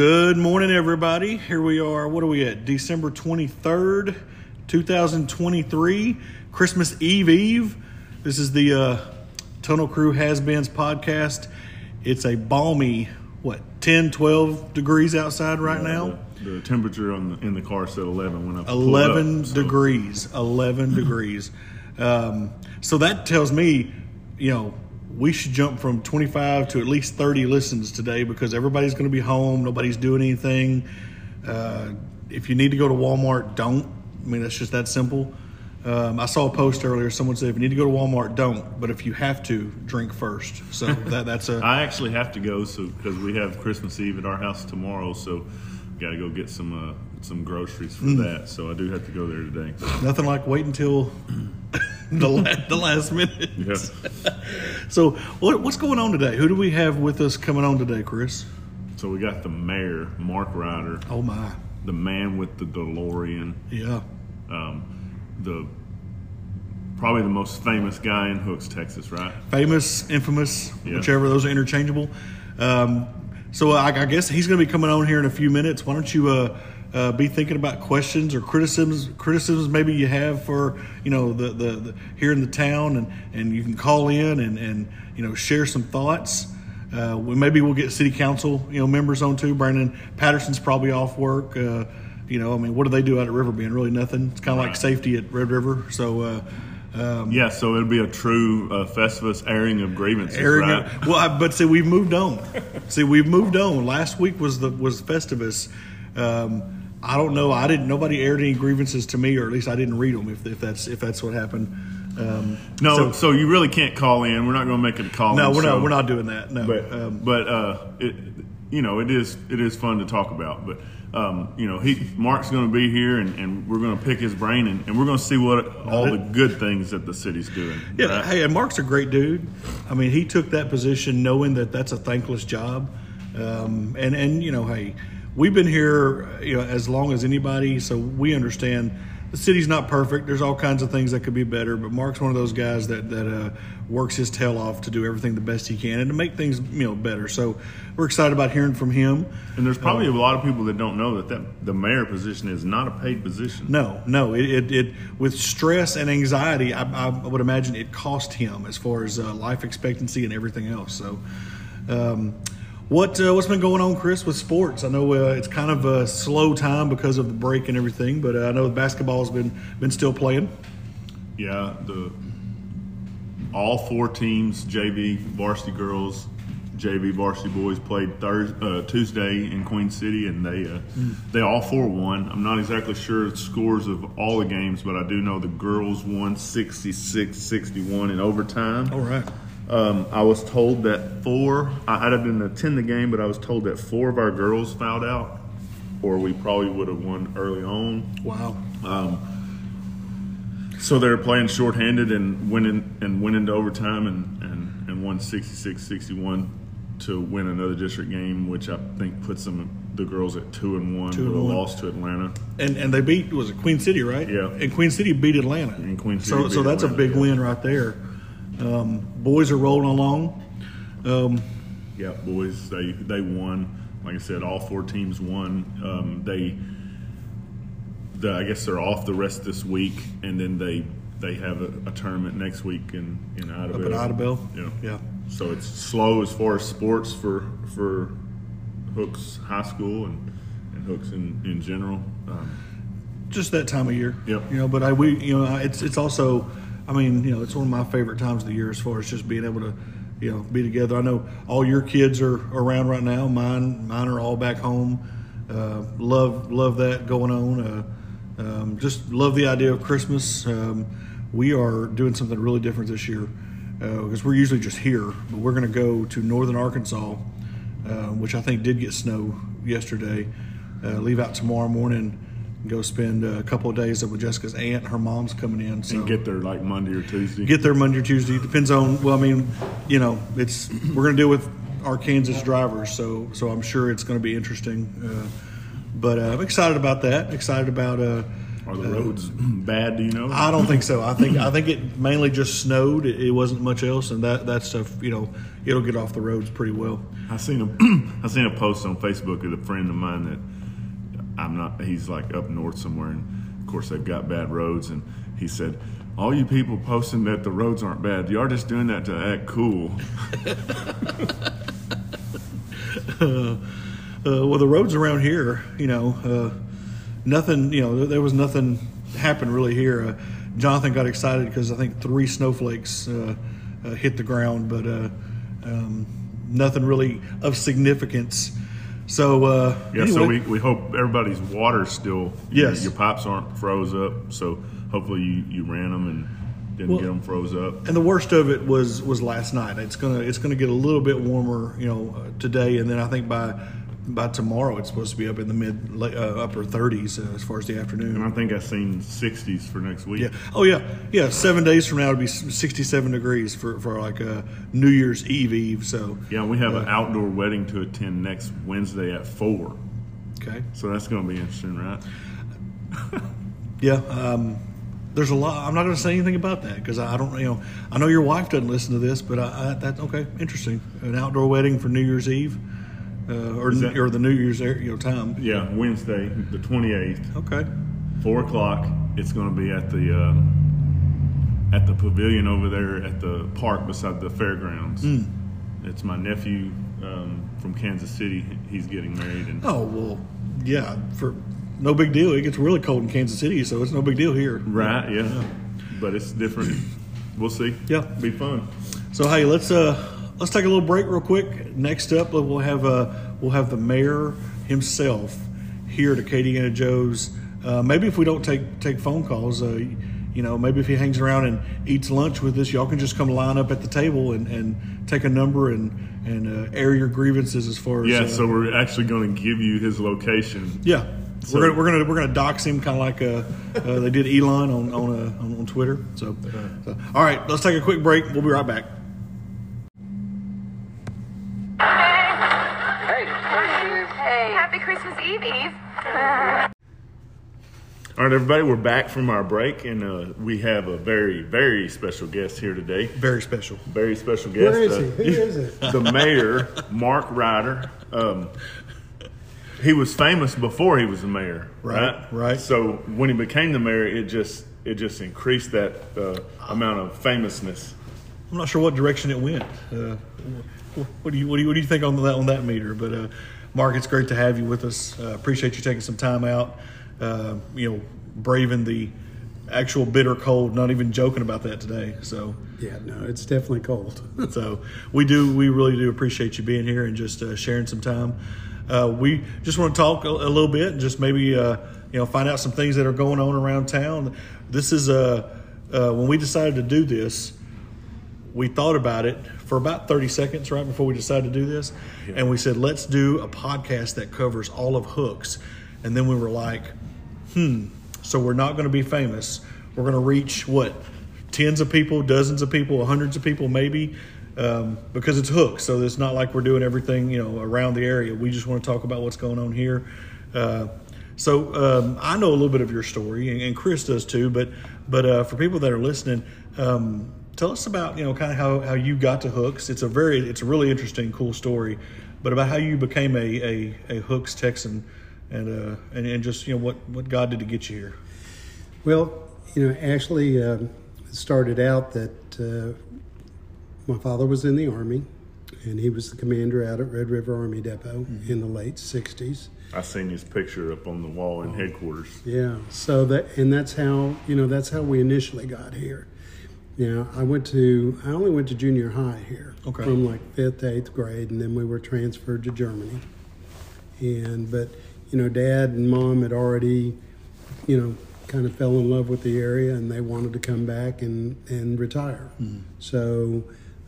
Good morning, everybody. Here we are. What are we at? December 23rd, 2023, Christmas Eve Eve. This is the uh, Tunnel Crew Has Beens podcast. It's a balmy, what, 10, 12 degrees outside right now? The, the temperature on the, in the car said 11 when I pulled 11 up, so- degrees 11 degrees um, so that tells me you know we should jump from 25 to at least 30 listens today because everybody's going to be home nobody's doing anything. Uh, if you need to go to walmart don't. I mean it's just that simple. Um, i saw a post earlier someone said if you need to go to walmart don't but if you have to drink first. So that, that's a I actually have to go so because we have Christmas Eve at our house tomorrow, so got to go get some uh, some groceries for Mm. that. So I do have to go there today. nothing like waiting until the, la- the last minute Yeah. So, what, what's going on today? Who do we have with us coming on today, Chris? So we got the mayor, Marc Reiter, Oh my, the man with the DeLorean, yeah, um, the probably the most famous guy in Hooks, Texas, right? famous, infamous, Yeah. whichever. Those are interchangeable. Um, so, I, I guess he's going to be coming on here in a few minutes. Why don't you uh, uh, be thinking about questions or criticisms, criticisms maybe you have for you know the, the, the here in the town, and, and you can call in and, and you know share some thoughts. Uh, we, maybe we'll get city council you know members on too. Brandon Patterson's probably off work. Uh, you know, I mean, what do they do out at River Bend? Really nothing. It's kind of like safety at Red River. So. Uh, um, Yeah, so it'll be a true uh, Festivus airing of grievances, airing right? it. Well, I, but see, we've moved on. see, we've moved on. Last week was the was Festivus. Um, I don't know. I didn't. Nobody aired any grievances to me, or at least I didn't read them. If, if that's if that's what happened. Um, No, so- so, you really can't call in. We're not going to make it a call. no, we're show. not. We're not doing that. No. But um, but uh, it, you know, it is it is fun to talk about. But um, you know, he Marc's going to be here, and, and we're going to pick his brain, and, and we're going to see what all the good things that the city's doing. Yeah, right? hey, and Marc's a great dude. I mean, he took that position knowing that that's a thankless job, um, and and you know, hey, we've been here, you know, as long as anybody, so we understand the city's not perfect. There's all kinds of things that could be better, but Marc's one of those guys that that uh, works his tail off to do everything the best he can and to make things you know better. So we're excited about hearing from him. And there's probably a lot of people that don't know that, that the mayor position is not a paid position. No, no. It, it, it with stress and anxiety, I, I would imagine it cost him as far as uh, life expectancy and everything else. So, um, what uh, what's been going on, Chris, with sports? I know uh, it's kind of a slow time because of the break and everything, but uh, I know basketball's been been still playing. Yeah, the all four teams, JV, varsity girls, JV, varsity boys, played Thursday, uh, Tuesday in Queen City, and they uh, they all four won. I'm not exactly sure the scores of all the games, but I do know the girls won 66-61 in overtime. All right. Um, I was told that four. I, I didn't attend the game, but I was told that four of our girls fouled out, or we probably would have won early on. Wow. So they're playing shorthanded and winning and went into overtime and, and, and won 66-61 to win another district game, which I think puts them the girls at two and one Two with and a one. loss to Atlanta. And and they beat was it Queen City, right? Yeah. And Queen City beat Atlanta. And Queen City so so that's a big yeah. win right there. Um, boys are rolling along. Um, Yeah, boys, they they won. Like I said, all four teams won. Um, they, the, I guess they're off the rest this week, and then they they have a, a tournament next week in in Idabel. Up at Idabel? Yeah, Yeah. So it's slow as far as sports for for Hooks High School and and Hooks in in general. Um, just that time of year. Yep. You know, but I we you know it's it's also, I mean you know it's one of my favorite times of the year as far as just being able to, you know, be together. I know all your kids are around right now. Mine mine are all back home. Uh, love love that going on. Uh, um, just love the idea of Christmas. Um, we are doing something really different this year because we're usually just here, but we're going to go to northern Arkansas, uh, which I think did get snow yesterday. Uh, leave out tomorrow morning go spend a couple of days up with Jessica's aunt. Her mom's coming in, so and get there like Monday or Tuesday. get there Monday or Tuesday. Depends on. Well, I mean, you know, it's we're going to deal with Arkansas drivers, so so I'm sure it's going to be interesting. Uh, but uh, I'm excited about that. Excited about uh, Are the roads bad? Do you know? I don't think so. I think I think it mainly just snowed. It, it wasn't much else, and that that stuff, you know, it'll get off the roads pretty well. I seen a I seen a post on Facebook of a friend of mine that I'm not. He's like up north somewhere, and of course they've got bad roads. And he said, "All you people posting that the roads aren't bad, you are just doing that to act cool." uh, well, the roads around here, you know, uh, nothing, you know, there was nothing happened really here. Uh, Jonathan got excited because I think three snowflakes uh, uh, hit the ground, but uh, um, nothing really of significance. So uh, yeah, anyway, so we, we hope everybody's water's still Yes. Your pipes aren't froze up, so hopefully you, you ran them and didn't Well- get them froze up. and the worst of it was was last night. It's gonna it's gonna get a little bit warmer, you know, uh, today, and then I think by by tomorrow it's supposed to be up in the mid uh, upper 30s uh, as far as the afternoon. And I think I've seen 60s for next week. Yeah. Oh yeah. Yeah. Seven days from now it'll be 67 degrees for for like a New Year's Eve Eve. So Yeah, we have an outdoor wedding to attend next Wednesday at four. okay. So that's going to be interesting, right? Yeah. Um, there's a lot. I'm not going to say anything about that because I, I don't. You know, I know your wife doesn't listen to this, but I, I that okay. Interesting. An outdoor wedding for New Year's Eve, uh, or that- or the New Year's air- you know time. Yeah, Wednesday, the 28th, Okay. four o'clock. It's going to be at the uh, at the pavilion over there at the park beside the fairgrounds. Hmm. It's my nephew um, from Kansas City. He's getting married, and Oh well, yeah. For no big deal. It gets really cold in Kansas City, so it's no big deal here. right, yeah. But it's different. We'll see. Yeah. be fun. So hey, let's uh let's take a little break real quick. Next up, we'll have uh we'll have the mayor himself here to Katie and Joe's. Uh, maybe if we don't take take phone calls, uh, you know, maybe if he hangs around and eats lunch with us, y'all can just come line up at the table and, and take a number and and uh, air your grievances as far as Yeah, uh, so we're actually going to give you his location. yeah. So- we're gonna we're gonna we're gonna dox him kind of like uh, uh, they did Elon on on, uh, on on Twitter. So, so all right, let's take a quick break. We'll be right back. Happy Christmas Eve, Eve. All right, everybody, we're back from our break, and uh, we have a very, very special guest here today. Very special. Very special guest. Where is uh, he? Who is it? The mayor, Marc Reiter. Um, he was famous before he was the mayor, Right, right? right. So when he became the mayor, it just it just increased that uh, amount of famousness. I'm not sure what direction it went. Uh, what do you what do you what do you think on that on that meter? But uh, Marc, it's great to have you with us. Uh, appreciate you taking some time out. Uh, you know, braving the actual bitter cold. Not even joking about that today. So. Yeah, no, it's definitely cold. so we do we really do appreciate you being here and just uh, sharing some time uh, we just want to talk a, a little bit and just maybe uh, you know find out some things that are going on around town this is uh, uh, when we decided to do this we thought about it for about 30 seconds right before we decided to do this. And we said let's do a podcast that covers all of hooks. And then we were like hmm so we're not going to be famous. We're going to reach what tens of people dozens of people hundreds of people maybe um, because it's hooks. So it's not like we're doing everything you know around the area. We just want to talk about what's going on here. Uh, so um, I know a little bit of your story, and, and Chris does too. But but uh, for people that are listening, um, tell us about you know kind of how, how you got to hooks. It's a very it's a really interesting, cool story, but about how you became a a, a hooks Texan, and uh, and and just you know what what God did to get you here. Well, you know, actually, um, it started out that uh, my father was in the Army, and he was the commander out at Red River Army Depot in the late 60s. I seen his picture up on the wall Oh. in headquarters. Yeah, so that, and that's how, you know, that's how we initially got here. Now, I went to, I only went to junior high here Okay. from like fifth to eighth grade, and then we were transferred to Germany. And, but, you know, dad and mom had already, you know, kind of fell in love with the area and they wanted to come back and, and retire. So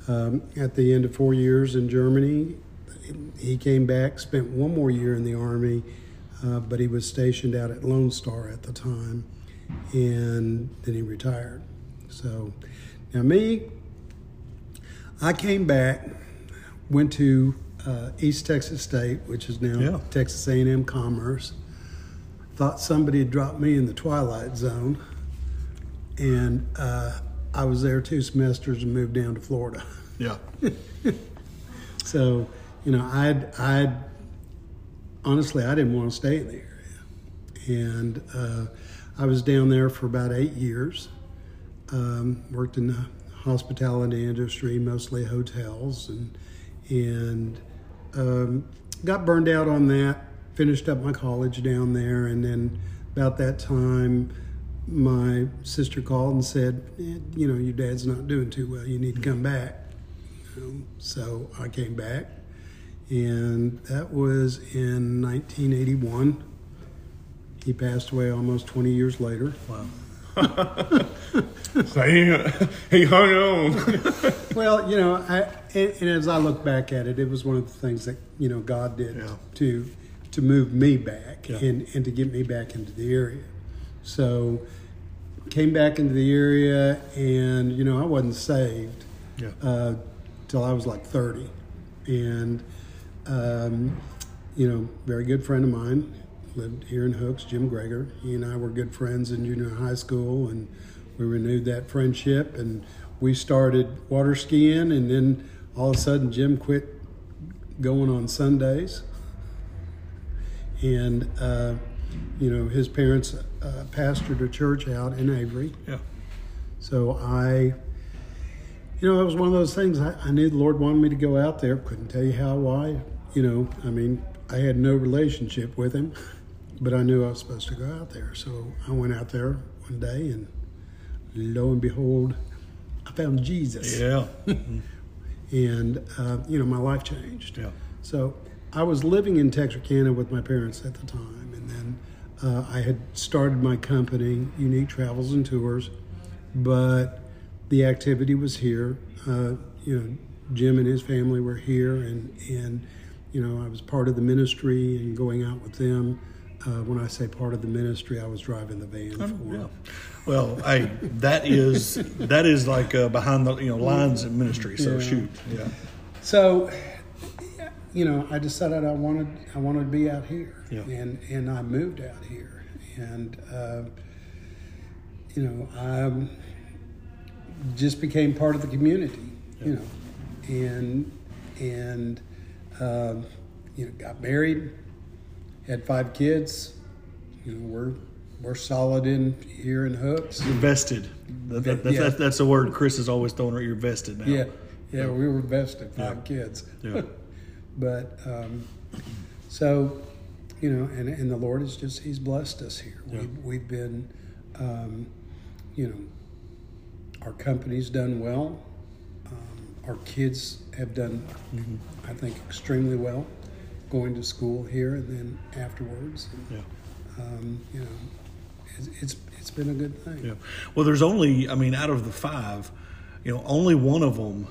um, at the end of four years in Germany, he came back, spent one more year in the Army, uh, but he was stationed out at Lone Star at the time, and then he retired. So now, me, I came back, went to uh, East Texas State, which is now Yeah. Texas A&M Commerce, thought somebody had dropped me in the twilight zone, and uh, I was there two semesters and moved down to Florida. Yeah. So, you know, I'd, I'd honestly, I didn't want to stay in the area. And uh, I was down there for about eight years. Um, worked in the hospitality industry, mostly hotels, and, and um, got burned out on that. Finished up my college down there, and then about that time, my sister called and said, eh, "You know, your dad's not doing too well. You need to come back." Um, so I came back, and that was in 1981. He passed away almost 20 years later. Wow. So he, he hung on. Well, you know, I, and, and as I look back at it, it was one of the things that you know God did Yeah. to to move me back Yeah. and and to get me back into the area. So came back into the area, and you know, I wasn't saved Yeah. uh, till I was like 30, and um, you know, very good friend of mine lived here in Hooks, Jim Greger. He and I were good friends in junior high school, and we renewed that friendship, and we started water skiing, and then all of a sudden Jim quit going on Sundays, and uh, you know his parents uh, pastored a church out in Avery. Yeah. So I, you know, it was one of those things. I, I knew the Lord wanted me to go out there. Couldn't tell you how, why. You know, I mean, I had no relationship with him, but I knew I was supposed to go out there. So I went out there one day, and lo and behold, I found Jesus. Yeah. And uh, you know, my life changed. Yeah. So I was living in Texarkana with my parents at the time, and then uh, I had started my company, Unique Travels and Tours, but the activity was here. Uh, you know, Jim and his family were here, and and you know, I was part of the ministry and going out with them. Uh, when I say part of the ministry, I was driving the van for Yeah. Well, hey, that is that is like uh, behind the you know lines in ministry. So Yeah. shoot. Yeah. So, you know, I decided I wanted I wanted to be out here, Yeah. and and I moved out here, and uh, you know, I just became part of the community, you know, and and uh, you know, got married, had five kids. You know, we're we're solid in here in Hooks. You're vested. That, that, that's, Yeah. that's, that's the word Chris is always throwing. You're vested now. Yeah, yeah, we were vested, five kids. Yeah. But um, so, you know, and, and the Lord is just, He's blessed us here. Yeah. We've, we've been, um, you know, our company's done well. Um, our kids have done, Mm-hmm. I think, extremely well going to school here and then afterwards. Yeah. Um, you know, it's, it's, it's been a good thing. Yeah. Well, there's only, I mean, out of the five, you know, only one of them,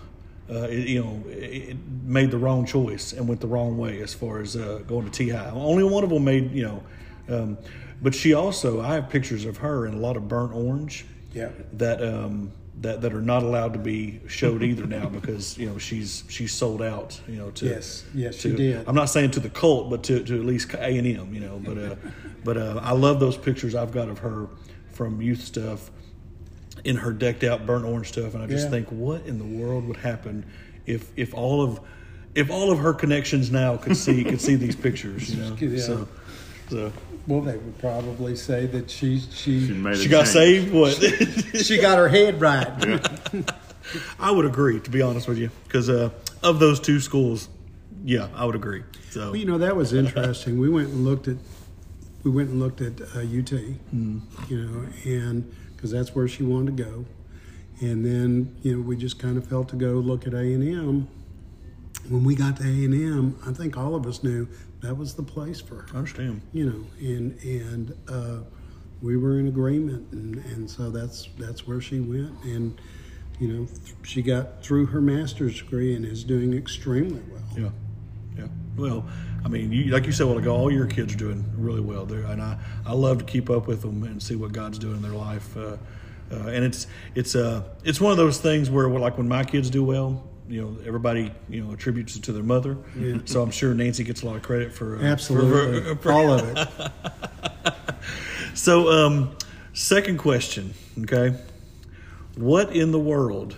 uh, it, you know, it made the wrong choice and went the wrong way as far as uh, going to T High. Only one of them made, you know, um, but she also, I have pictures of her in a lot of burnt orange Yeah. that um, that that are not allowed to be showed either now because you know she's she's sold out. You know, to Yes. Yes, she did. I'm not saying to the cult, but to, to at least A and M. You know, but uh, but uh, I love those pictures I've got of her from youth stuff in her decked out burnt orange stuff, and I just Yeah. think, what in the world would happen if if all of if all of her connections now could see could see these pictures? You know, Yeah. so so Well, they would probably say that she she She made she got saved. What? she got her head right. I would agree, to be honest with you, because uh, of those two schools, yeah, I would agree. So Well, you know that was interesting. We went and looked at we went and looked at uh, UT, you know, and because that's where she wanted to go, and then you know we just kind of felt to go look at A and M. When we got to A and M, I think all of us knew that was the place for her. I understand. you know, and and uh, we were in agreement, and, and so that's that's where she went, and you know, th- she got through her master's degree and is doing extremely well. Yeah, yeah. Well, I mean, you, like you said a while ago, all your kids are doing really well there, and I, I love to keep up with them and see what God's doing in their life. Uh, uh, and it's it's uh it's one of those things where like when my kids do well, you know, everybody you know attributes it to their mother. So I'm sure Nancy gets a lot of credit for uh, Absolutely, for- for- all of it. So, um, second question, okay? What in the world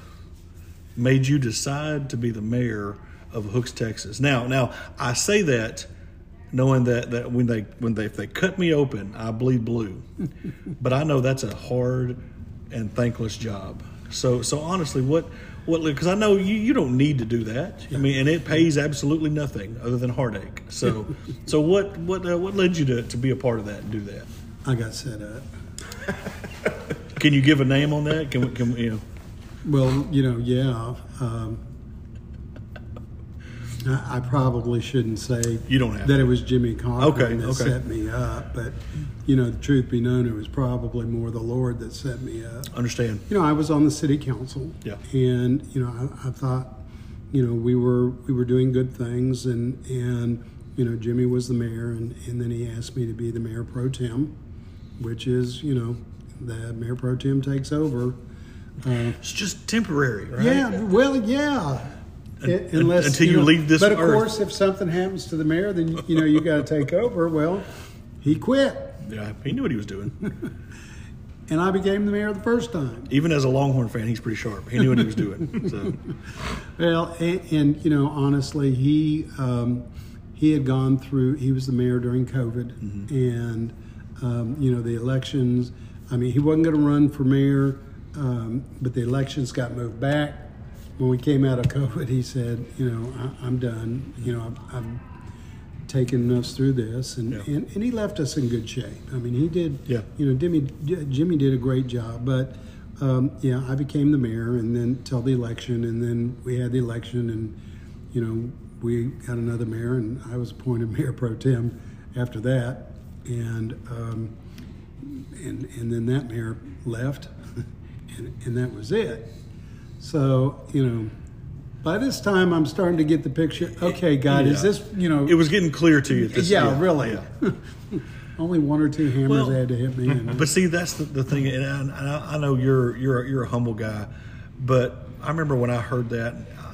made you decide to be the mayor of Hooks, Texas? Now, now I say that knowing that, that when they when they if they cut me open, I bleed blue. but I know that's a hard and thankless job. So so honestly, what what because I know you, you don't need to do that. I mean, and it pays absolutely nothing other than heartache. So so what what uh, what led you to, to be a part of that and do that? I got set up. Can you give a name on that? Can we, can we, you know? Well, you know, yeah. Um, I, probably shouldn't say You don't have that to. it was Jimmy Cochran Okay, that okay. set me up, but you know, the truth be known, it was probably more the Lord that set me up. Understand? You know, I was on the city council, Yeah. and you know, I, I thought, you know, we were we were doing good things, and and you know, Jimmy was the mayor, and and then he asked me to be the mayor pro tem, which is you know, the mayor pro tem takes over. Uh, It's just temporary, right? yeah, well, yeah. Un- Unless until you know, leave this But of earth. course, if something happens to the mayor, then you know you got to take over. Well, he quit, Yeah, he knew what he was doing. and I became the mayor the first time. Even as a Longhorn fan, he's pretty sharp. He knew what he was doing. So, Well, and, and you know, honestly, he um, he had gone through. He was the mayor during COVID, and um, you know the elections. I mean, he wasn't going to run for mayor, um, but the elections got moved back. When we came out of COVID, he said, "You know, I, I'm done. You know, I've, I've taken us through this," and, Yeah. and and he left us in good shape. I mean, he did. Yeah. You know, Jimmy Jimmy did a great job, but um, yeah, I became the mayor, and then till the election, and then we had the election, and you know, we got another mayor, and I was appointed mayor pro tem after that, and um, and and then that mayor left, and, and that was it. So you know. By this time, I'm starting to get the picture. Okay, God, is this you know? it was getting clear to you. at This, yeah, really. yeah. Only one or two hammers Well, had to hit me. And, But see, that's the, the thing, and I, I know you're you're a, you're a humble guy, but I remember when I heard that, I,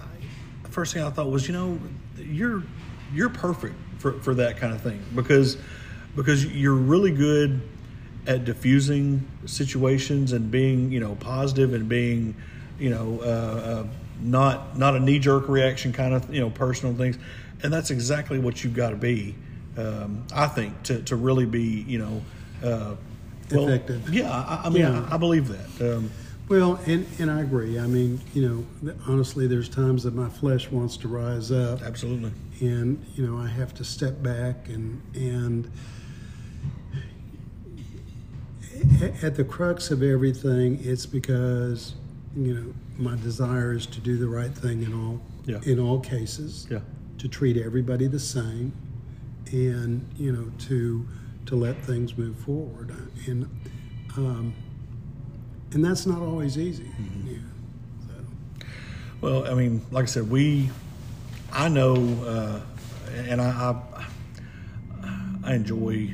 the first thing I thought was, you know, you're you're perfect for, for that kind of thing because because you're really good at diffusing situations and being you know positive and being you know uh, uh, not not a knee jerk reaction kind of you know personal things, and that's exactly what you've got to be. Um, I think to, to really be you know uh, well, Effective. Yeah, I, I mean Yeah. I, I believe that. Um, well, and, and I agree. I mean, you know, honestly, there's times that my flesh wants to rise up, absolutely. and you know, I have to step back and and at the crux of everything, it's because you know my desire is to do the right thing in all Yeah. in all cases. Yeah. to treat everybody the same and you know to to let things move forward and um, and that's not always easy yeah. so, Well, I mean, like I said, we, I know, uh, and I, I, I enjoy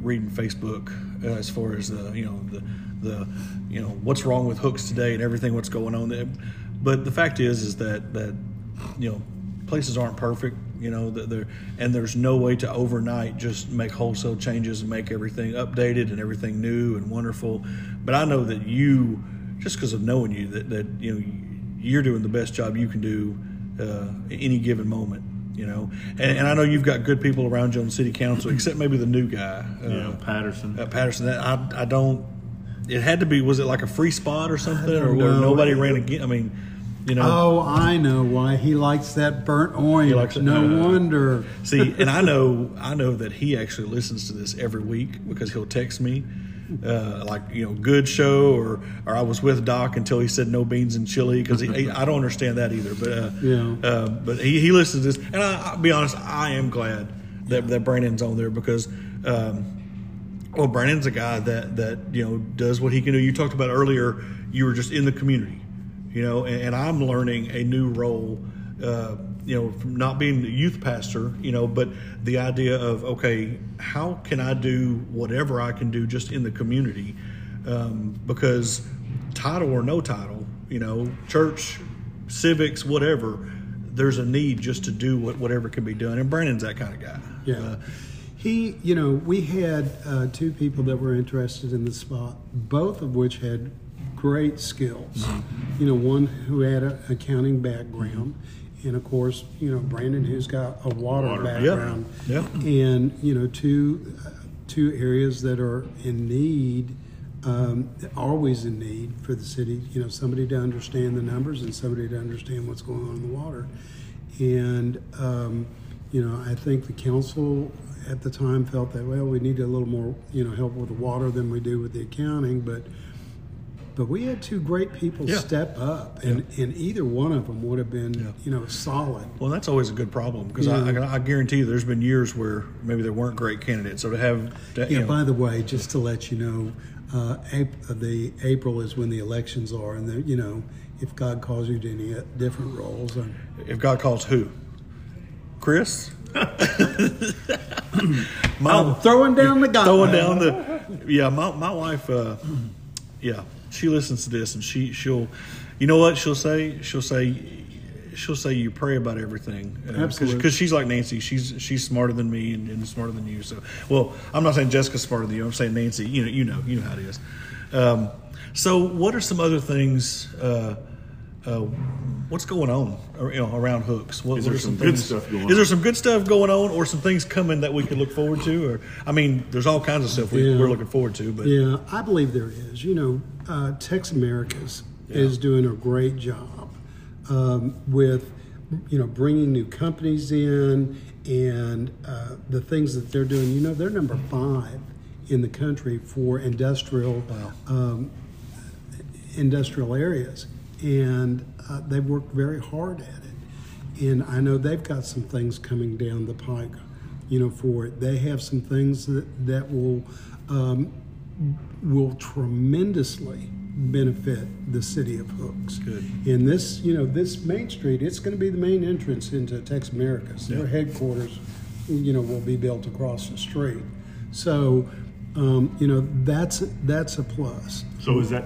reading Facebook as far as the, you know, the, the, you know, what's wrong with hooks today and everything, what's going on there. But the fact is, is that that, you know, places aren't perfect. You know, that there, and there's no way to overnight just make wholesale changes and make everything updated and everything new and wonderful. But I know that you, just because of knowing you, that that you know you're doing the best job you can do uh, any given moment. You know, and, and I know you've got good people around you on the city council, except maybe the new guy, uh, Yeah, Patterson. uh, Patterson. That I, I don't. It had to be. Was it like a free spot or something, or, don't nobody ran again? I mean, you know. oh i know why he likes that burnt orange likes it? no Uh, wonder See, and I know I know that he actually listens to this every week because he'll text me, uh, like you know, good show, or or I was with Doc until he said no beans and chili because I don't understand that either. But uh, Yeah. uh, but he, he listens to this, and I, I'll be honest, I am glad that that Brandon's on there because. Um, well, Brandon's a guy that that you know does what he can do. You talked about earlier. You were just in the community, you know, and, and I'm learning a new role. Uh, you know, from not being the youth pastor, you know, but the idea of okay, how can I do whatever I can do just in the community? Um, because title or no title, you know, church, civics, whatever, there's a need just to do what, whatever can be done. And Brandon's that kind of guy. yeah Uh, He, you know, we had uh, two people that were interested in the spot, both of which had great skills. Mm-hmm. You know, one who had an accounting background, and of course, you know, Brandon who's got a water, Water background. Yeah. And you know, two uh, two areas that are in need. Um, always in need for the city, you know, somebody to understand the numbers and somebody to understand what's going on in the water. And, um, you know, I think the council at the time felt that, well, we need a little more, you know, help with the water than we do with the accounting. But, but we had two great people Yeah. step up, and, and either one of them would have been, Yeah. you know, solid. Well, that's always a good problem because Yeah. I, I, I guarantee you there's been years where maybe there weren't great candidates. So to have, that, Yeah, you know, by the way, just to let you know, uh, April, the April is when the elections are, and the, you know, if God calls you to any uh, different roles, um, if God calls who? Chris? my, I'm throwing down the guy. throwing down the yeah my, my wife uh, yeah she listens to this and she she'll you know what she'll say? She'll say she'll say you pray about everything. Absolutely. because she's like Nancy. She's she's smarter than me and, and smarter than you. So well I'm not saying Jessica's smarter than you. I'm saying Nancy. You know you know you know how it is. Um, so what are some other things uh, uh, what's going on or, you know, around hooks? What, Is what there are some good things- stuff going Is there some good stuff going on, or some things coming that we could look forward to? Or I mean, there's all kinds of stuff we, Yeah. we're looking forward to. But Yeah, I believe there is. You know, uh, Tex Americas is doing a great job um, with, you know, bringing new companies in and uh, the things that they're doing. You know, they're number five in the country for industrial um, industrial areas, and uh, they've worked very hard at it. And I know they've got some things coming down the pike, you know, for it. They have some things that that will um, will tremendously benefit the city of Hooks. Good. And this, you know, this Main Street, it's going to be the main entrance into Tex Americas. Their Yeah. headquarters, you know, will be built across the street. So, um, you know, that's that's a plus. So is that?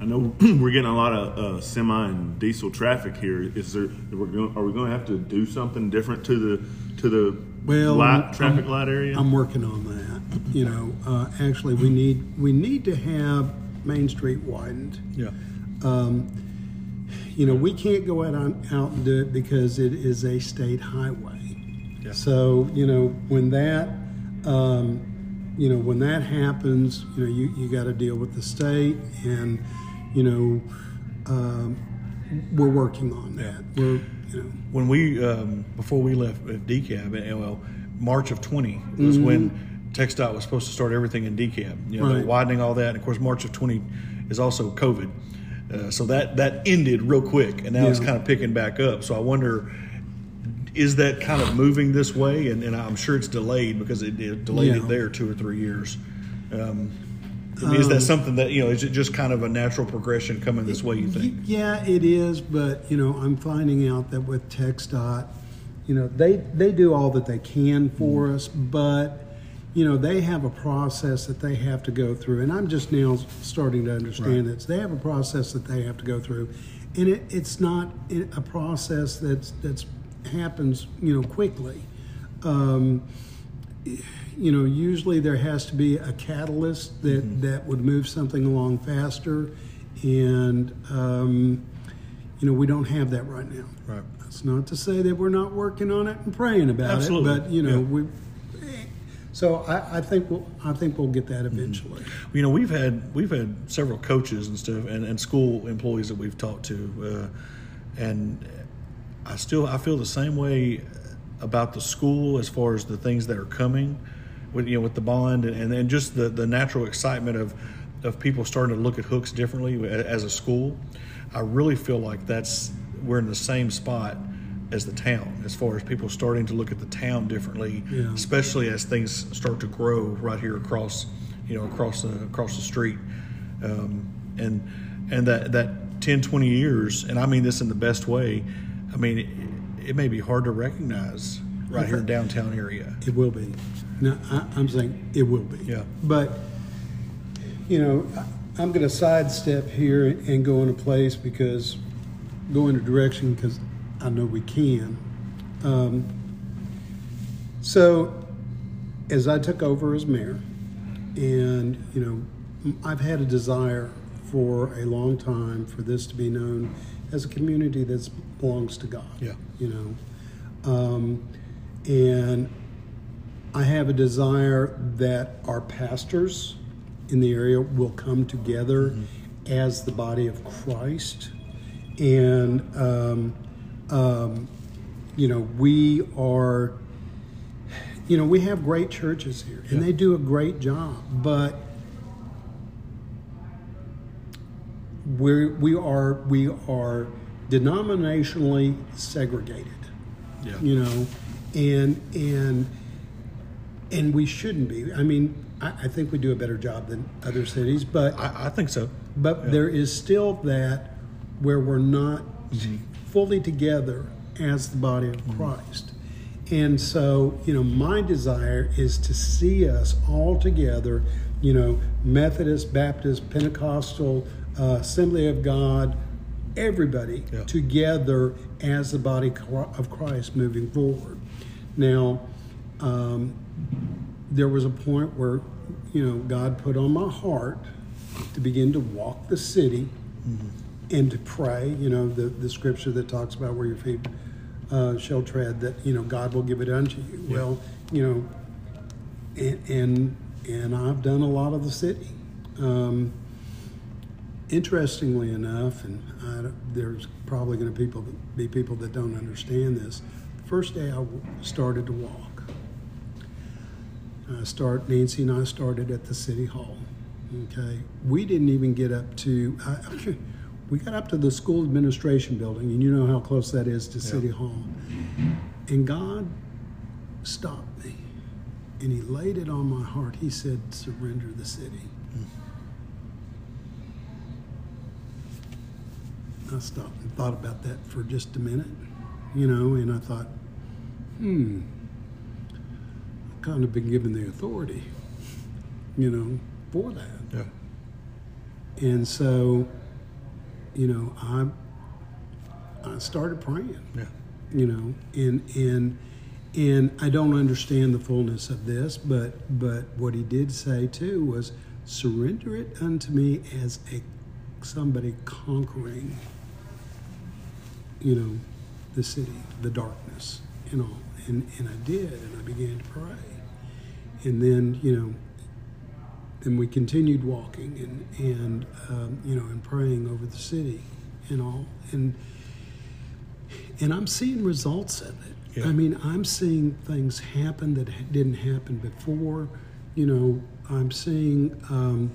I know we're getting a lot of uh, semi and diesel traffic here. Is there? We're going, are we going to have to do something different to the to the Well, light, I'm- traffic light area? I'm working on that. You know, uh, actually, we need we need to have Main Street widened. yeah, You know, we can't go out on, out and do it because it is a state highway. Yeah. So you know, when that um, you know when that happens, you know, you you got to deal with the state, and you know, um, we're working on that. We're you know. when we um, before we left at DeKalb, and, well, March of 20 was when TxDOT was supposed to start everything in DeKalb. You know, they're Right. widening all that, and of course, March of 20 is also COVID. Uh, so that that ended real quick, and now it's kind of picking back up. So I wonder, is that kind of moving this way? And, and I'm sure it's delayed because it, it delayed Yeah. it there two or three years. Um, I mean, is that something that you know? Is it just kind of a natural progression coming this way? You think? Yeah, it is, but you know, I'm finding out that with TxDOT, you know, they they do all that they can for us, but you know, they have a process that they have to go through, and I'm just now starting to understand Right. this. They have a process that they have to go through, and it, it's not a process that's that's happens you know quickly. Um, you know, usually there has to be a catalyst that, Mm-hmm. that would move something along faster, and um, you know we don't have that right now. Right. That's not to say that we're not working on it and praying about Absolutely. it, but you know Yeah. we. So I, I think we'll I think we'll get that Mm-hmm. eventually. You know, we've had we've had several coaches and stuff, and, and school employees that we've talked to, uh, and I still I feel the same way about the school as far as the things that are coming, with you know with the bond and and, and just the the natural excitement of of people starting to look at hooks differently as a school. I really feel like that's we're in the same spot as the town as far as people starting to look at the town differently, Yeah. especially as things start to grow right here across you know across the across the street um, and and that that 10 20 years and i mean this in the best way i mean it, it may be hard to recognize right here in downtown area It will be. No, I, I'm saying it will be. Yeah. But, you know, I- I'm going to sidestep here and go in a place because, go in a direction because I know we can. Um, so, as I took over as mayor, and you know, I've had a desire for a long time for this to be known as a community that belongs to God. Yeah. You know, um, and I have a desire that our pastors in the area will come together as the body of Christ, and um, um, you know, we are. You know, we have great churches here, and Yeah. they do a great job, but we're, we are we are denominationally segregated Yeah. you know and and and we shouldn't be i mean i, I think we do a better job than other cities but I, I think so. but yeah. there is still that where we're not fully together as the body of Christ. And so, you know, my desire is to see us all together, you know, Methodist, Baptist, Pentecostal, uh, Assembly of God, everybody Yeah. together as the body of Christ moving forward. Now, um, there was a point where, you know, God put on my heart to begin to walk the city and to pray. You know, the, the scripture that talks about where your feet uh, shall tread, that, you know, God will give it unto you. Well, you know, and, and, and I've done a lot of the city. Um, interestingly enough, and I, there's probably going to people be people that don't understand this. First day I started to walk, I start Nancy and I started at the city hall. Okay, we didn't even get up to. I, we got up to the school administration building, and you know how close that is to City Hall. And God stopped me, and He laid it on my heart. He said, "Surrender the city." I stopped and thought about that for just a minute, you know, and I thought, hmm, kind of been given the authority, you know, for that. Yeah. And so, you know, I I started praying, Yeah. you know, and and and I don't understand the fullness of this, but but what he did say too was surrender it unto me as a somebody conquering you know, the city, the darkness, and all. And, and I did, and I began to pray. And then, you know, then we continued walking and, and um, you know, and praying over the city and all. And, and I'm seeing results of it. Yeah. I mean, I'm seeing things happen that didn't happen before. You know, I'm seeing, um,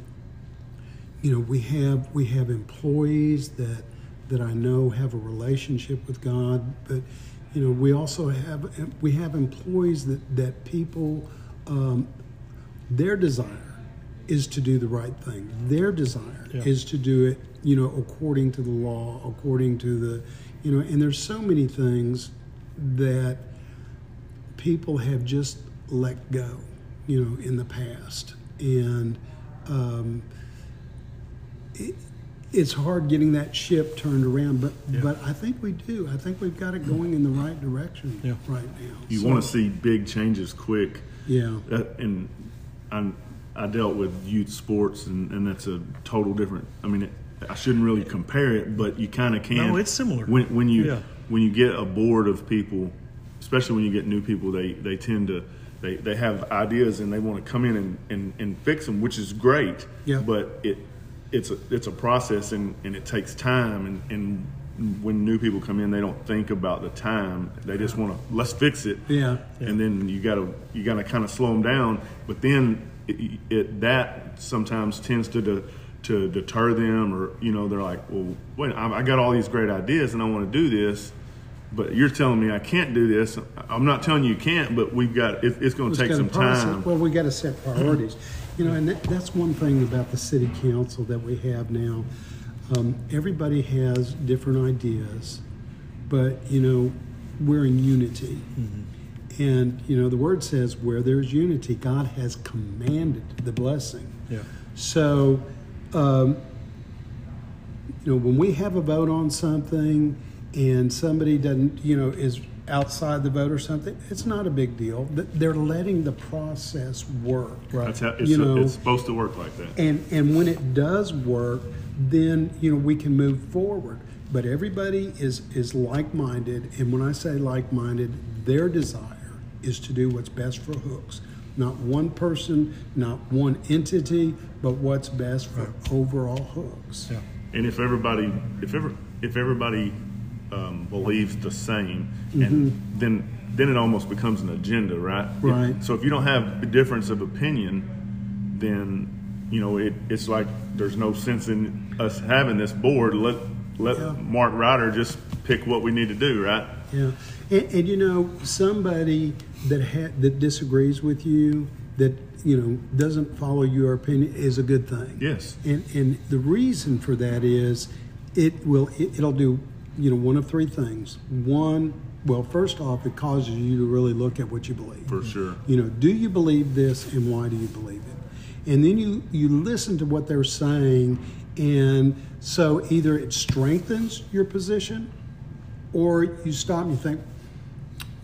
you know, we have we have employees that that I know have a relationship with God, but you know, we also have we have employees that that people um, their desire is to do the right thing. Their desire Yeah. is to do it, you know, according to the law, according to the, you know, and there's so many things that people have just let go, you know, in the past, and um, it, it's hard getting that ship turned around. But Yeah. but I think we do. I think we've got it going in the right direction Yeah. right now. You So, want to see big changes quick. Yeah, Uh, and I'm, I dealt with youth sports, and, and that's a total different. I mean, it, I shouldn't really compare it, but you kind of can. No, it's similar. When when you Yeah. when you get a board of people, especially when you get new people, they they tend to. They, they have ideas and they want to come in and, and, and fix them, which is great. Yeah. But it it's a it's a process and, and it takes time and, and when new people come in, they don't think about the time. They just want to let's fix it yeah. and then you gotta you gotta kind of slow them down. But then it, it that sometimes tends to de, to deter them, or you know they're like, well, wait, I, I got all these great ideas and I want to do this, but you're telling me I can't do this. I'm not telling you you can't, but we've got it, it's going to take some process. time. Well, we got to set priorities, you know, and that, that's one thing about the city council that we have now. Um, everybody has different ideas, but you know, we're in unity. And you know, the word says, "Where there's unity, God has commanded the blessing." Yeah. So, um, you know, when we have a vote on something and somebody doesn't, you know, is outside the vote or something, it's not a big deal. They're letting the process work. Right. That's how it's, You know- it's supposed to work like that. And and when it does work, then you know we can move forward. But everybody is is like-minded, and when I say like-minded, their desire is to do what's best for hooks. Not one person, not one entity, but what's best for overall hooks. Yeah. And if everybody, if ever, if everybody um, believes the same, and then then it almost becomes an agenda, right? If- Right. so if you don't have a difference of opinion, then you know it, it's like there's no sense in us having this board. Let let Yeah. Marc Reiter just pick what we need to do, right? Yeah, and, and you know somebody that ha- that disagrees with you, that you know doesn't follow your opinion, is a good thing. Yes. And and the reason for that is, it will it, it'll do you know one of three things. One, well, first off, it causes you to really look at what you believe. For sure. You know, do you believe this, and why do you believe it? And then you you listen to what they're saying, and so either it strengthens your position, or you stop and you think,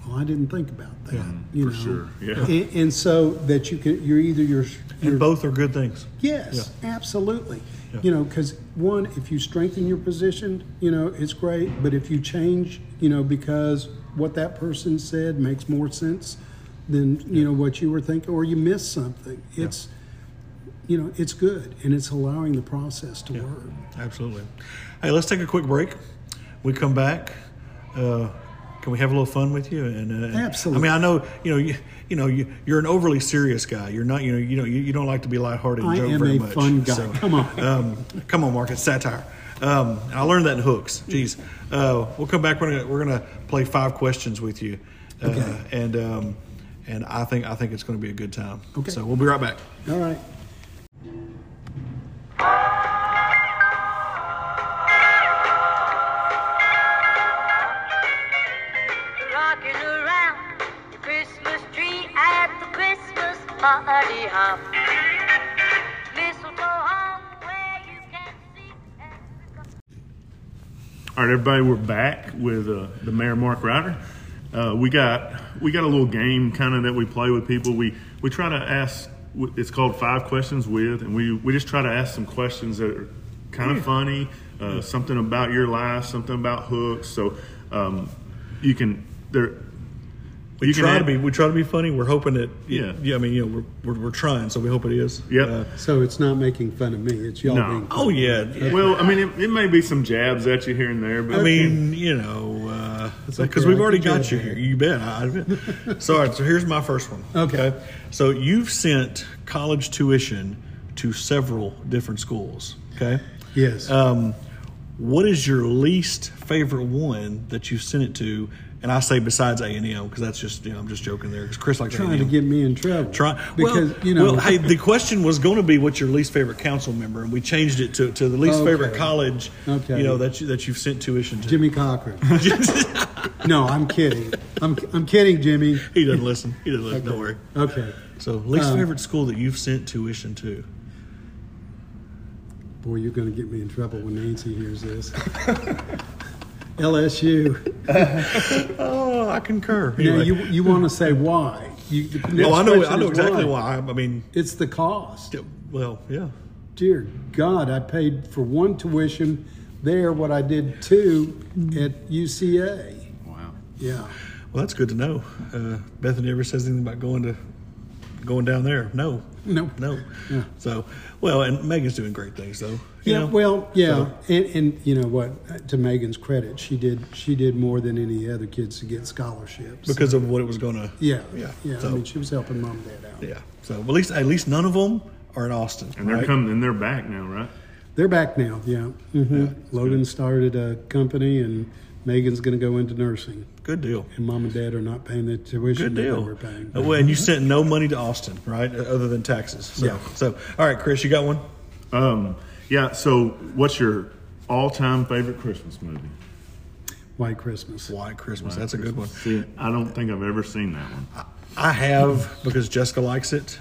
well, I didn't think about that. you for know? sure, yeah. And, and so that you can, you're either you're, you're And both are good things. yes, absolutely. Yeah. You know, because one, if you strengthen your position, you know, it's great. But if you change, you know, because what that person said makes more sense than you know what you were thinking, or you miss something, it's, you know, it's good, and it's allowing the process to work. Absolutely. Hey, let's take a quick break. We come back. Uh, can we have a little fun with you? And uh, Absolutely. I mean, I know you know you, you know you, you're an overly serious guy. You're not. You know. You know. You, you don't like to be lighthearted. And I joke am very a much. fun guy. Come on. Um, come on, Marc. It's satire. Um, I learned that in hooks. Jeez. Uh, we'll come back. We're gonna we're gonna play five questions with you. Uh, Okay. And um, and I think I think it's going to be a good time. Okay. So we'll be right back. All right. Party hop. Mistletoe hung where you can see every All right, everybody, we're back with uh, the Mayor Marc Reiter. Uh, we got we got a little game kind of that we play with people. We we try to ask. It's called five questions with, and we we just try to ask some questions that are kind of funny, uh, something about your life, something about hooks. So um, you can there. We you can try to be we try to be funny. We're hoping that Yeah. yeah. I mean, you know, we're, we're, we're trying, so we hope it is. Yep. Uh, So it's not making fun of me. It's y'all No. being. oh yeah. Well, I mean, it, it may be some jabs at you here and there, but I mean, you know, because okay, we've I already got you here. You bet. I bet. so, all right, so here's my first one. Okay. So you've sent college tuition to several different schools. Okay. Yes. Um, what is your least favorite one that you've sent it to? And I say besides A and M because that's just you know I'm just joking there because Chris likes trying to A&M. get me in trouble. Try because well, you know. Well, hey, the question was going to be what's your least favorite council member, and we changed it to, to the least Okay. favorite college. Okay. You know that you, that you've sent tuition to. Jimmy Cochran. no, I'm kidding. I'm I'm kidding, Jimmy. he doesn't listen. He doesn't listen. Don't worry. Okay. So, least Um, favorite school that you've sent tuition to? Boy, you're going to get me in trouble when Nancy hears this. LSU. Oh, I concur. Now, you you want to say why? You, the next oh, I know. I know is exactly why. I mean, It's the cost. yeah, well, yeah. Dear God, I paid for one tuition there what I did two at UCA. wow. Yeah. Well, that's good to know. Uh, Bethany ever says anything about going to going down there? No, No. no. Yeah. So, well, and Megan's doing great things though. you Yeah, know? well, yeah, So- and, and you know what? To Megan's credit, she did she did more than any other kids to get scholarships. because of what it was going to. yeah, yeah, yeah. So, I mean, she was helping mom and dad out. yeah. So, at least at least none of them are in Austin. And they're coming, and they're back now, right? They're back now. Yeah. hmm Logan started a company, and Megan's going to go into nursing. Good deal. And mom and dad are not paying the tuition Good that they deal. were paying. Uh, well, and you sent no money to Austin, right? Uh, Other than taxes. So, Yeah. So, all right, Chris, you got one? Um, yeah. So, what's your all-time favorite Christmas movie? White Christmas. White Christmas. That's a good one. See, I don't think I've ever seen that one. I have because Jessica likes it,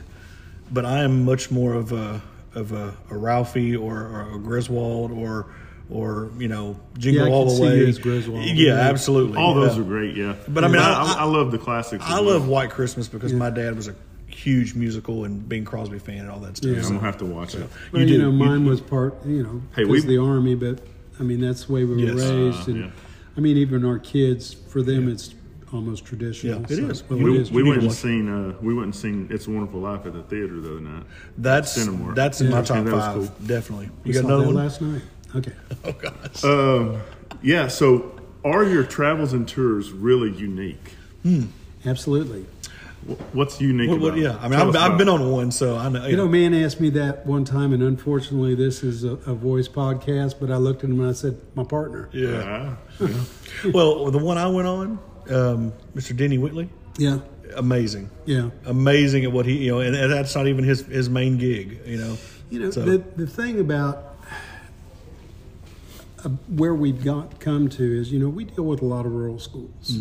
but I am much more of a of a, a Ralphie or, or a Griswold or or you know Jingle Yeah, I All could the see Way. you as Griswold. Yeah, Yeah. absolutely. All those Yeah. are great, yeah. But I mean, I, I- I, love the classics. as I well. love White Christmas because my dad was a huge musical and Bing Crosby fan and all that stuff. Yeah. I'm gonna have to watch it. Well, You you, do. know, You- mine was part, you know, Hey, we- the army, but I mean, that's the way we were Yes. raised. Uh, and yeah. I mean, even our kids, for them, it's almost traditional. Yeah, it so- is. well, We, it is we need went and seen uh, we went and seen It's a Wonderful Life at the theater the other night. that's Cinemark. that's in my Yeah. top And that was five. cool. Definitely. We You got saw another one? last night. Okay. Oh gosh. Um, yeah. So, are your travels and tours really unique? Absolutely. What's unique What- what- yeah, I mean, I've, I've been on one, so I know. You know, a man asked me that one time, and unfortunately, this is a, a voice podcast, but I looked at him and I said, my partner. yeah. Ah, yeah. Well, the one I went on, um, Mr. Denny Whitley, Yeah. amazing, Yeah. amazing at what he, you know, and, and that's not even his his main gig, you know. You know, So- the, the thing about uh, where we've got come to is, you know, we deal with a lot of rural schools.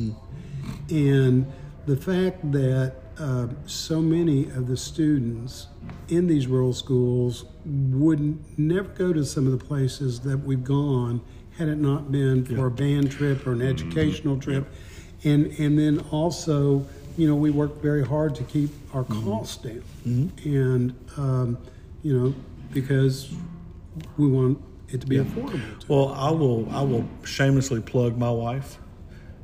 And the fact that uh, so many of the students in these rural schools would never go to some of the places that we've gone had it not been for a band trip or an educational trip. And, and then also, you know, we work very hard to keep our costs down. And, um, you know, because we want it to be affordable. To Well, I will I will shamelessly plug my wife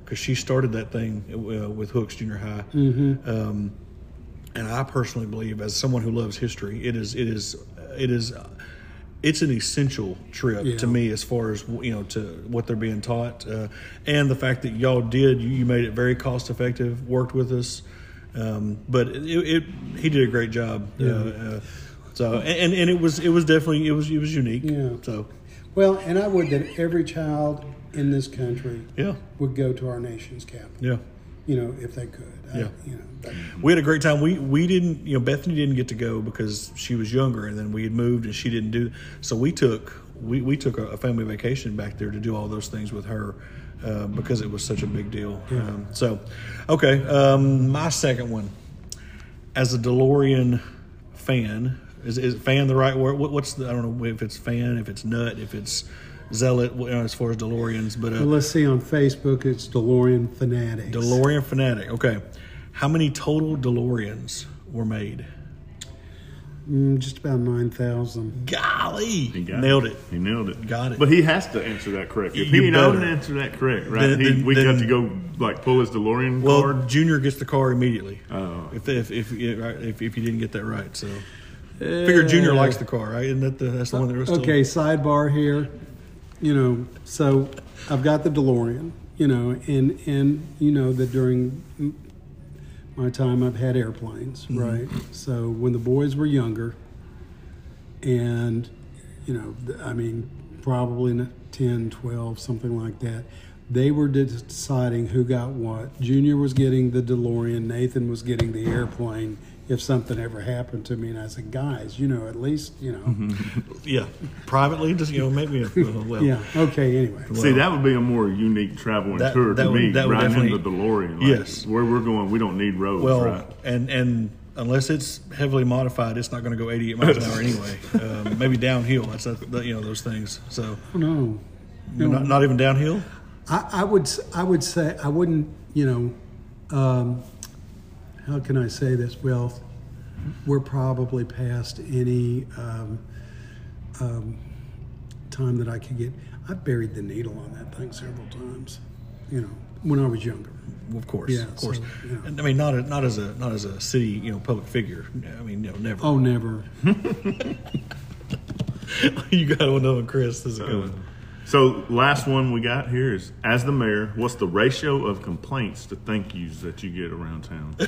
because she started that thing uh, with Hooks Junior High, Mm-hmm. um, and I personally believe, as someone who loves history, it is it is it is uh, it's an essential trip Yeah. to me as far as you know to what they're being taught, uh, and the fact that y'all did you, you made it very cost effective, worked with us, um, but it, it he did a great job. Uh, uh, so and, and it was it was definitely it was it was unique. Yeah. So Well, and I would that every child in this country yeah would go to our nation's capital. yeah. You know, if they could. I- Yeah. you know, but, We had a great time. We we didn't, you know, Bethany didn't get to go because she was younger, and then we had moved, and she didn't do. So we took we, we took a, family vacation back there to do all those things with her uh, because it was such a big deal. Um, so, okay, um, my second one as a DeLorean fan is is fan the right word? What, what's the I don't know if it's fan, if it's nut, if it's zealot you know, as far as DeLoreans, but uh, well, let's see on Facebook, it's DeLorean fanatic. DeLorean fanatic. Okay, how many total DeLoreans were made? Mm, just about 9,000. Golly, He got nailed it. He nailed it. Got it. But he has to answer that correct. If You he don't answer that correct, right? Then- he, then- we got then- to go like pull his DeLorean Well, card. Junior gets the car immediately. Oh. if if if yeah, if, if you didn't get that right, so figure Junior likes the car, right? Isn't that the that's the one that was still, Okay, sidebar here. You know, so I've got the DeLorean, you know, and, and you know that during my time I've had airplanes, Mm-hmm. right? So when the boys were younger, and, you know, th- I mean, probably in 10, 12, something like that, they were de- deciding who got what. Junior was getting the DeLorean, Nathan was getting the airplane if something ever happened to me. And I said, guys, you know, at least, you know. yeah, privately, just you know, maybe a, well, Yeah. Okay. Anyway. See, that would be a more unique travel and That- tour that to would- me. that would riding in the DeLorean. Like, Yes. Where we're going, we don't need roads, well, right? and and unless it's heavily modified, it's not going to go 88 miles an hour anyway. Um, maybe downhill. That's not, you know those things. So No. not, not even downhill. I, I would. I would say I wouldn't. You know. Um, how can I say this? Well, we're probably past any um, um, time that I could get. I buried the needle on that thing several times. You know, when I was younger. Of course, Yeah, of course. so, yeah. And, I mean, not a, not as a not as a city, you know, public figure. I mean, you know, never. Oh, never. you got one of them, Chris. This is a good one. So, last one we got here is as the mayor, what's the ratio of complaints to thank yous that you get around town?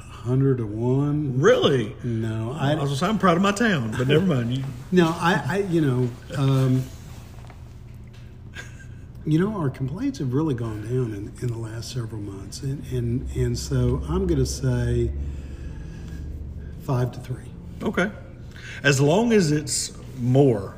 Hundred to one. Really? No, I, I. was gonna say, I'm proud of my town, but never mind. You, No, I, I you know, um, you know, our complaints have really gone down in, in the last several months, and and and so I'm going to say five to three. okay. As long as it's more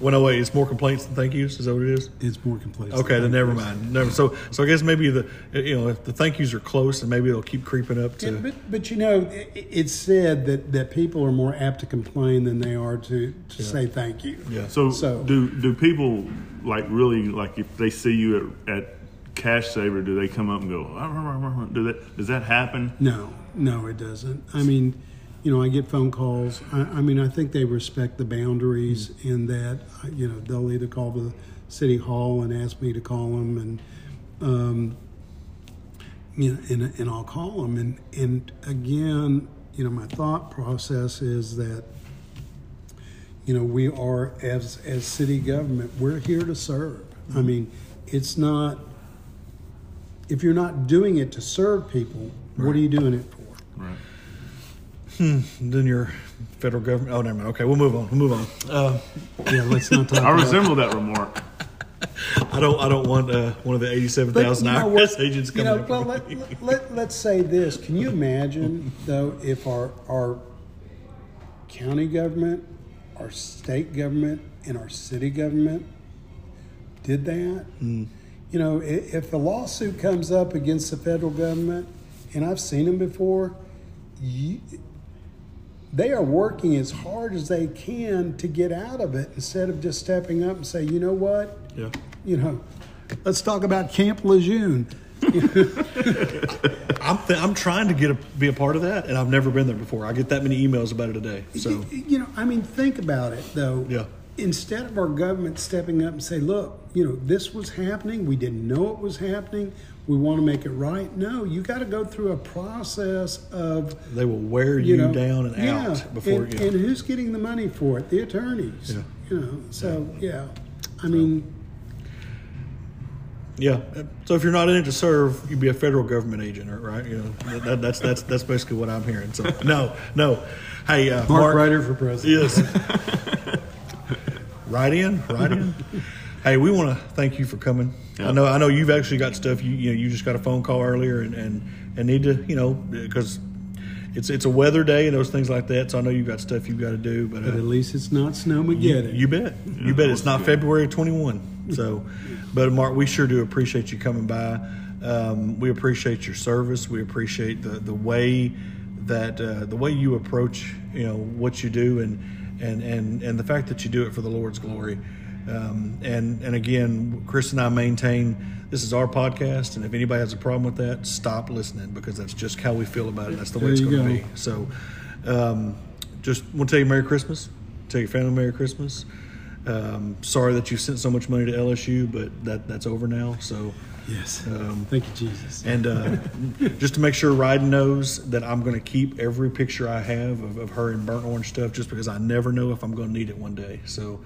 Well, no, wait. It's more complaints than thank yous. Is that what it is? It's more complaints. Okay, than then never thank mind. Never. So, so I guess maybe the you know if the thank yous are close, and maybe it'll keep creeping up to. Yeah, but, but you know, it, it's said that, that people are more apt to complain than they are to, to say thank you. yeah. So, So- do do people like really like if they see you at, at Cash Saver, do they come up and go? "Ah, rah, rah, rah," Do that? Does that happen? No, no, it doesn't. I mean, you know, I get phone calls. I, I mean, I think they respect the boundaries in that, uh, you know, they'll either call the city hall and ask me to call them, and um, you know, and, and I'll call them. And and again, you know, my thought process is that. You know, we are as as city government, we're here to serve. I mean, it's not if you're not doing it to serve people, what are you doing it for? Right. Then your federal government. Oh, never mind. Okay, we'll move on. We'll move on. Uh, Yeah, let's not talk I about resemble that remark. I don't. I don't want uh, one of the eighty-seven thousand But you know IRS what? agents You coming. know, after well, me. let, let, let, us say this. Can you imagine, though, if our, our county government, our state government, and our city government did that? Hmm. You know, i- if a lawsuit comes up against the federal government, and I've seen them before, you, they are working as hard as they can to get out of it instead of just stepping up and say, you know what? yeah. you know, let's talk about Camp Lejeune. I'm. Th- I'm trying to get a, be a part of that, and I've never been there before. I get that many emails about it a day. So You know, I mean, think about it though. Yeah. Instead of our government stepping up and say, "Look, you know, this was happening. We didn't know it was happening. We want to make it right." No, you got to go through a process of they will wear you you, know down and yeah, out before. And, yeah. and who's getting the money for it? The attorneys. Yeah. You know, so yeah. I mean, Yeah. So if you're not in it to serve, you'd be a federal government agent, right? You know, that, that's that's that's basically what I'm hearing. So no, no. Hey, uh, Marc, Reiter for president. Yes. right in, right in. Hey, we want to thank you for coming. I know, I know you've actually got stuff. You, you know, you just got a phone call earlier, and and, and need to, you know, because it's it's a weather day and those things like that. So I know you've got stuff you've got to do, but, But uh, at least it's not snowmageddon. you bet, you bet. It's not February 21. So, but Marc, we sure do appreciate you coming by. Um, we appreciate your service. We appreciate the the way that uh, the way you approach, you know, what you do, and and and and the fact that you do it for the Lord's glory. Um, and and again, Chris and I maintain this is our podcast, and if anybody has a problem with that, stop listening because that's just how we feel about it. That's the way There it's going to be. So, um, just want to tell you Merry Christmas. Tell your family Merry Christmas. Um, sorry that you sent so much money to LSU, but that that's over now. So, yes. um, Thank you, Jesus. and uh, just to make sure Ryden knows that I'm going to keep every picture I have of, of her in burnt orange stuff, just because I never know if I'm going to need it one day. So,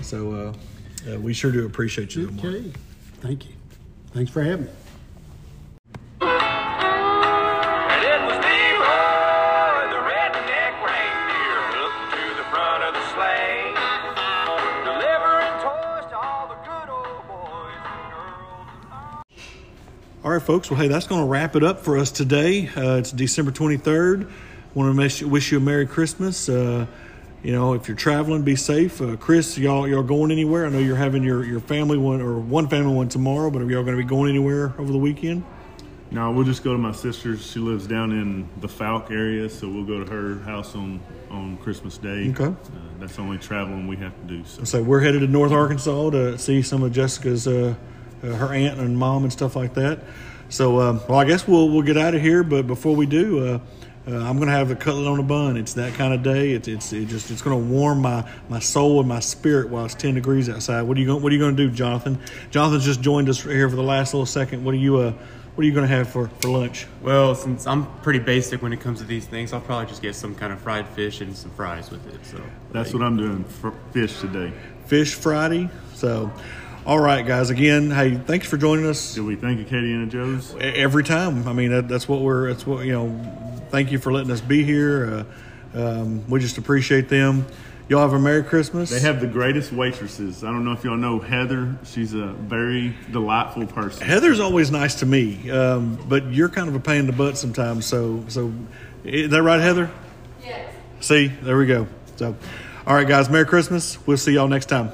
so uh, uh, we sure do appreciate you. Marc. Okay. Thank you. Thanks for having me. And it was Leroy, the redneck reindeer, looking to the front of the sleigh, delivering toys to all the good old boys and girls. All right, folks. Well, hey, that's going to wrap it up for us today. Uh, it's December 23rd. Want to wish, wish you a Merry Christmas. Uh, you know, if you're traveling, be safe. Uh, Chris, y'all y'all going anywhere? I know you're having your, your family one or one family one tomorrow, but are y'all going to be going anywhere over the weekend? No, we'll just go to my sister's. She lives down in the Fouke area, so we'll go to her house on on Christmas Day. Okay. Uh, that's the only traveling we have to do. So So we're headed to North Arkansas to see some of Jessica's, uh, uh, her aunt and mom and stuff like that. So, um, well, I guess we'll we'll get out of here. But before we do, uh, I'm going to have the cutlet on a bun. It's that kind of day. It's it's it just it's going to warm my, my soul and my spirit while it's 10 degrees outside. What are you going What are you going to do, Jonathan? Jonathan's just joined us here for the last little second. What are you uh What are you going to have for, for lunch? Well, since I'm pretty basic when it comes to these things, I'll probably just get some kind of fried fish and some fries with it. So that's what I'm doing for fish today. Fish Friday. So, all right, guys. Again, hey, thanks for joining us. Did we thank Acadiana Joe's? every time. I mean, that, that's what we're. That's what you know. Thank you for letting us be here. Uh, um, we just appreciate them. Y'all have a Merry Christmas. They have the greatest waitresses. I don't know if y'all know Heather. She's a very delightful person. Heather's always nice to me, um, but you're kind of a pain in the butt sometimes. So, so is that right, Heather? Yes. See, there we go. So, all right, guys. Merry Christmas. We'll see y'all next time.